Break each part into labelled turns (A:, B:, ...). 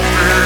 A: will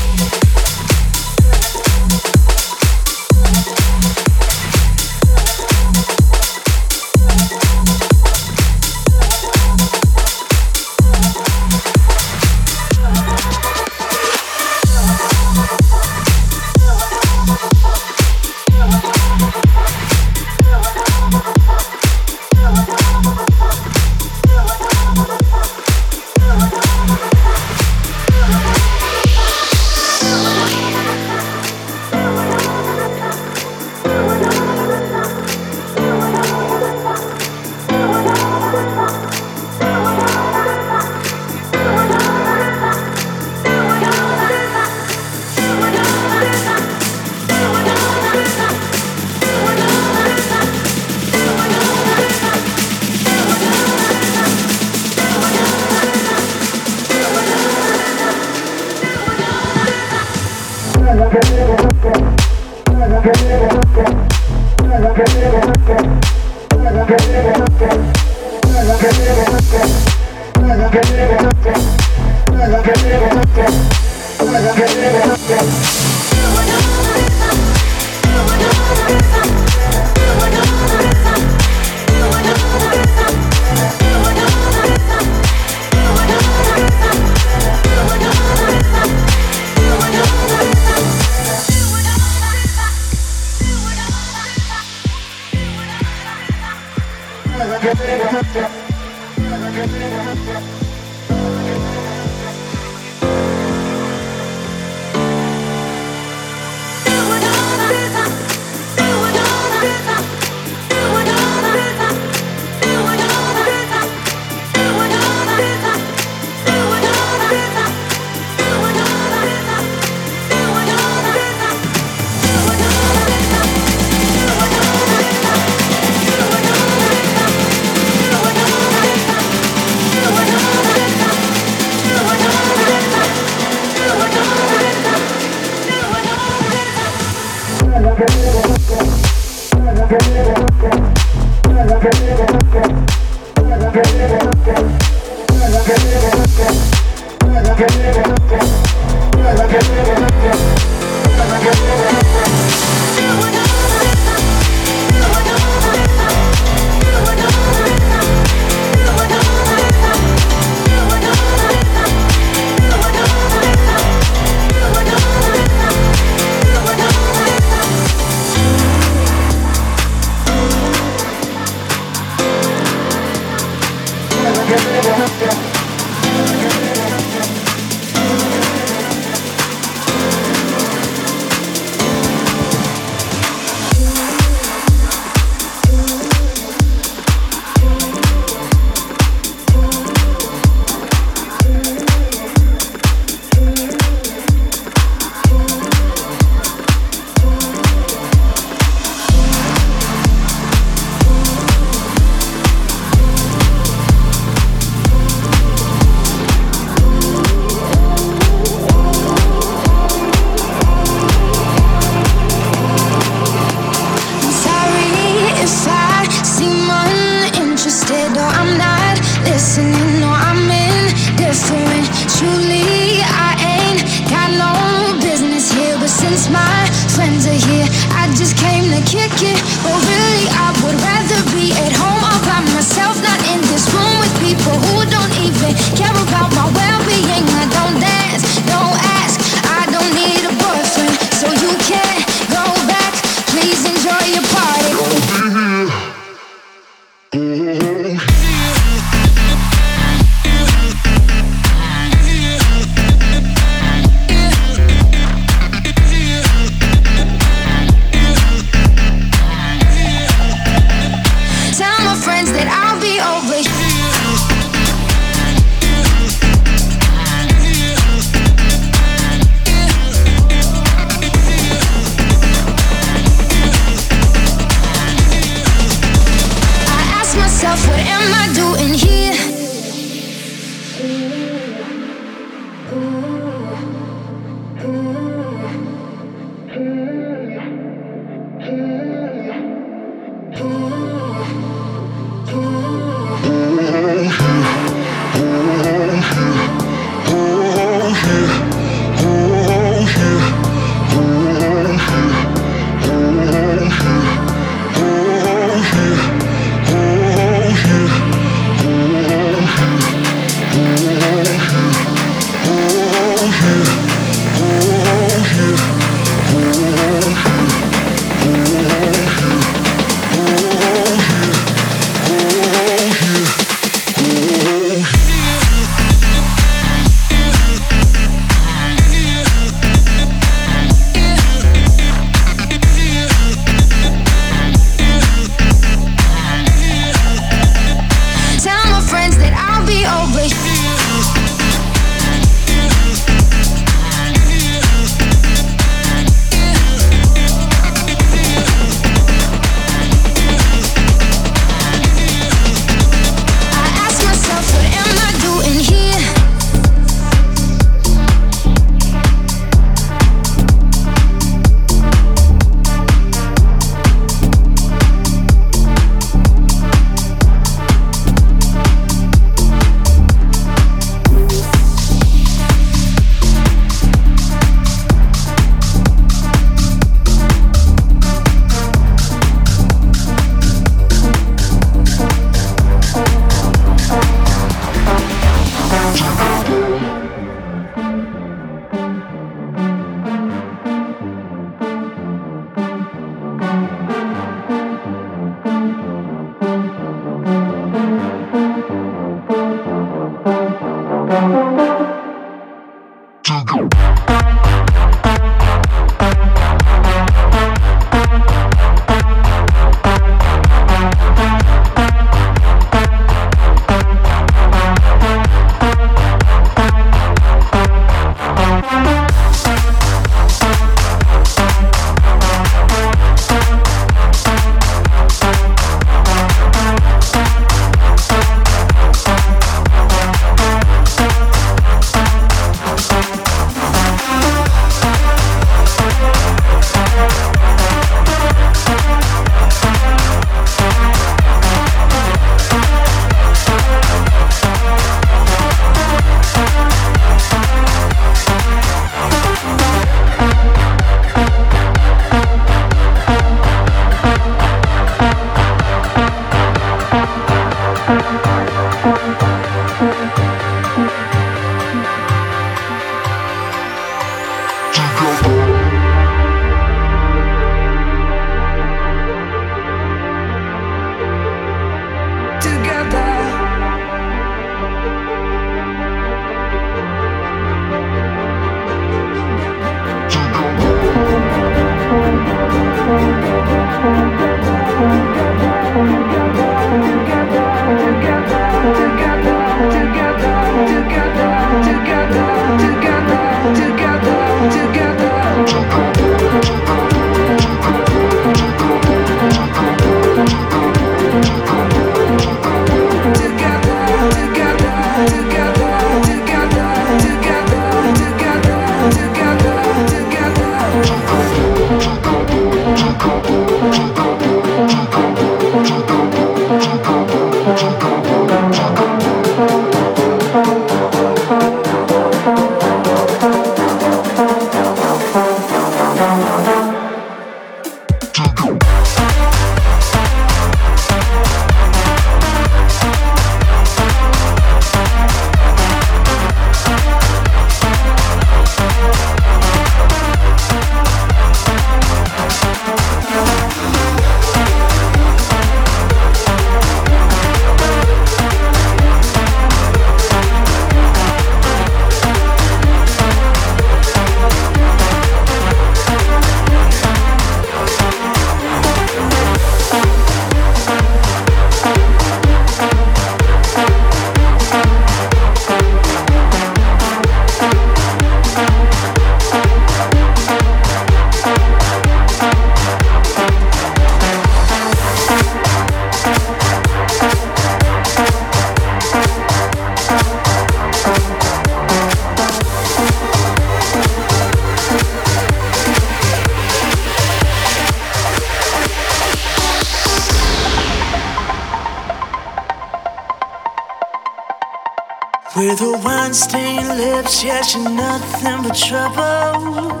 A: get you
B: nothing but trouble.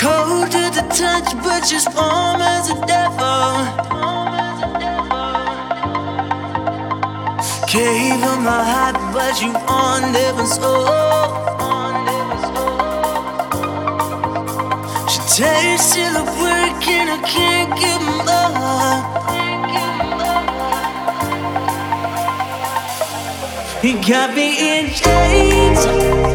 B: Cold to the touch, but just warm as a devil. Gave him my heart, but you on living soul. She takes you I'm working, I can't give more. He got me in chains.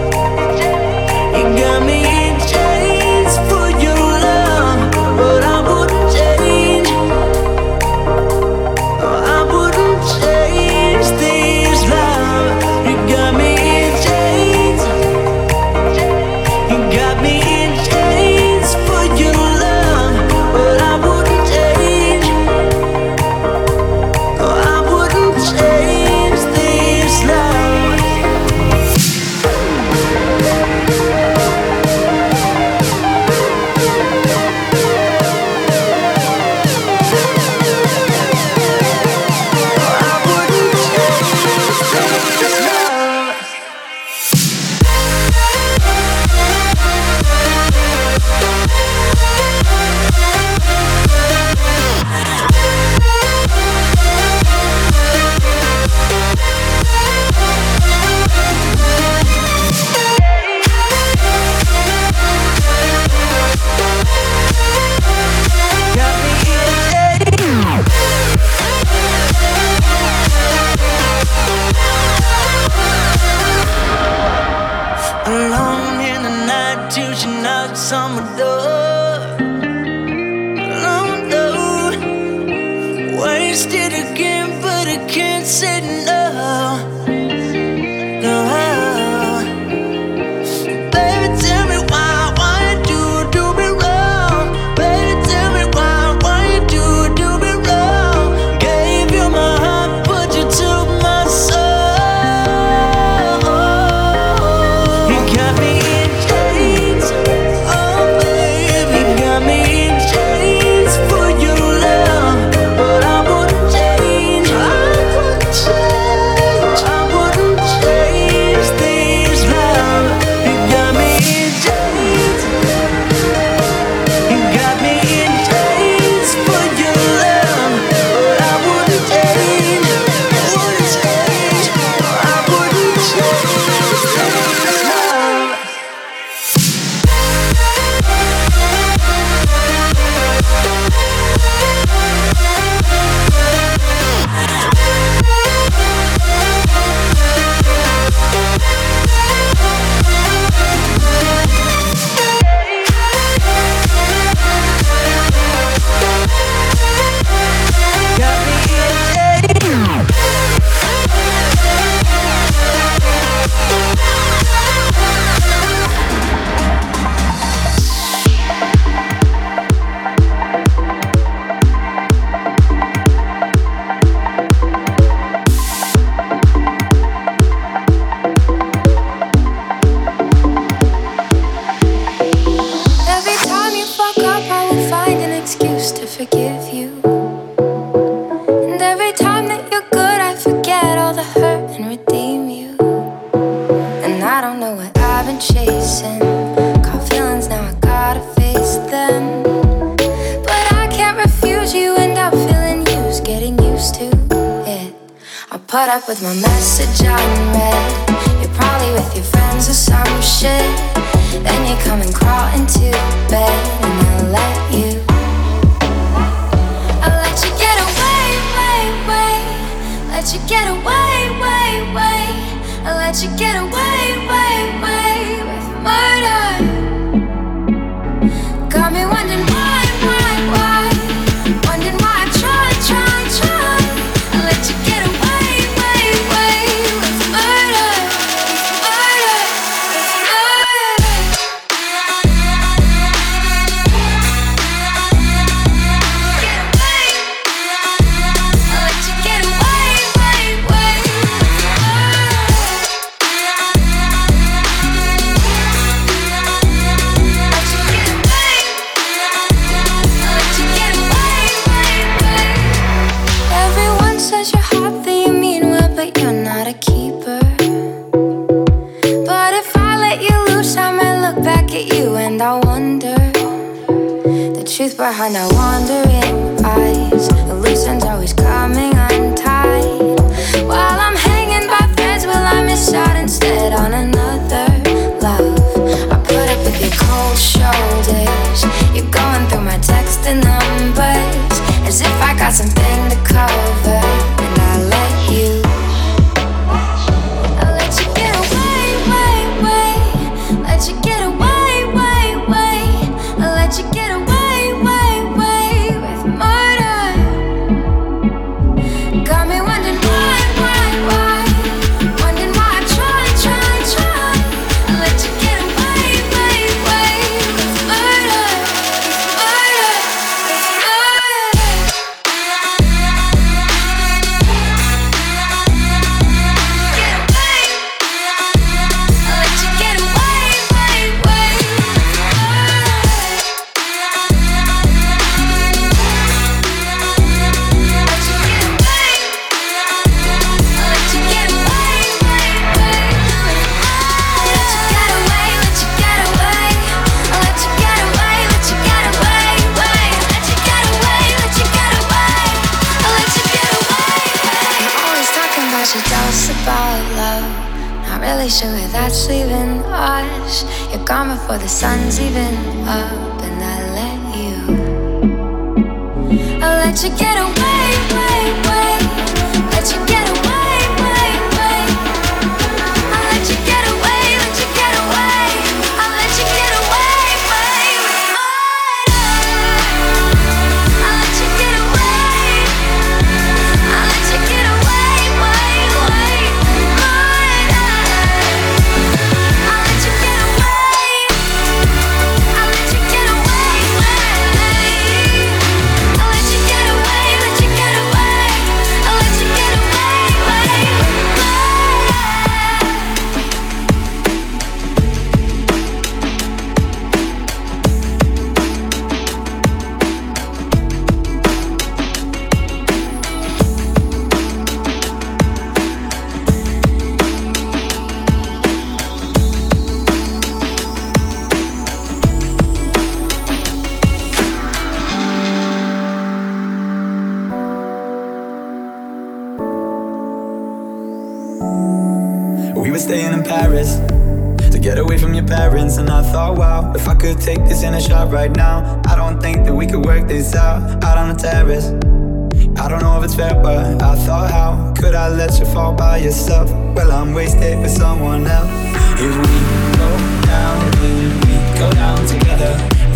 C: with my message unread.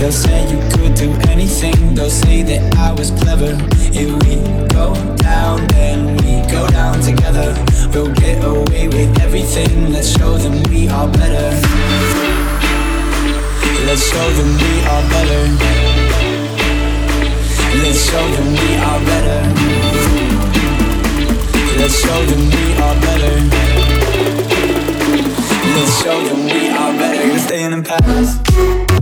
D: They'll say you could do anything, they'll say that I was clever. If we go down, then we go down together. We'll get away with everything, let's show them we are better. Let's show them we are better. Let's show them we are better. Let's show them we are better. Let's show them we are better. We're staying in Paris.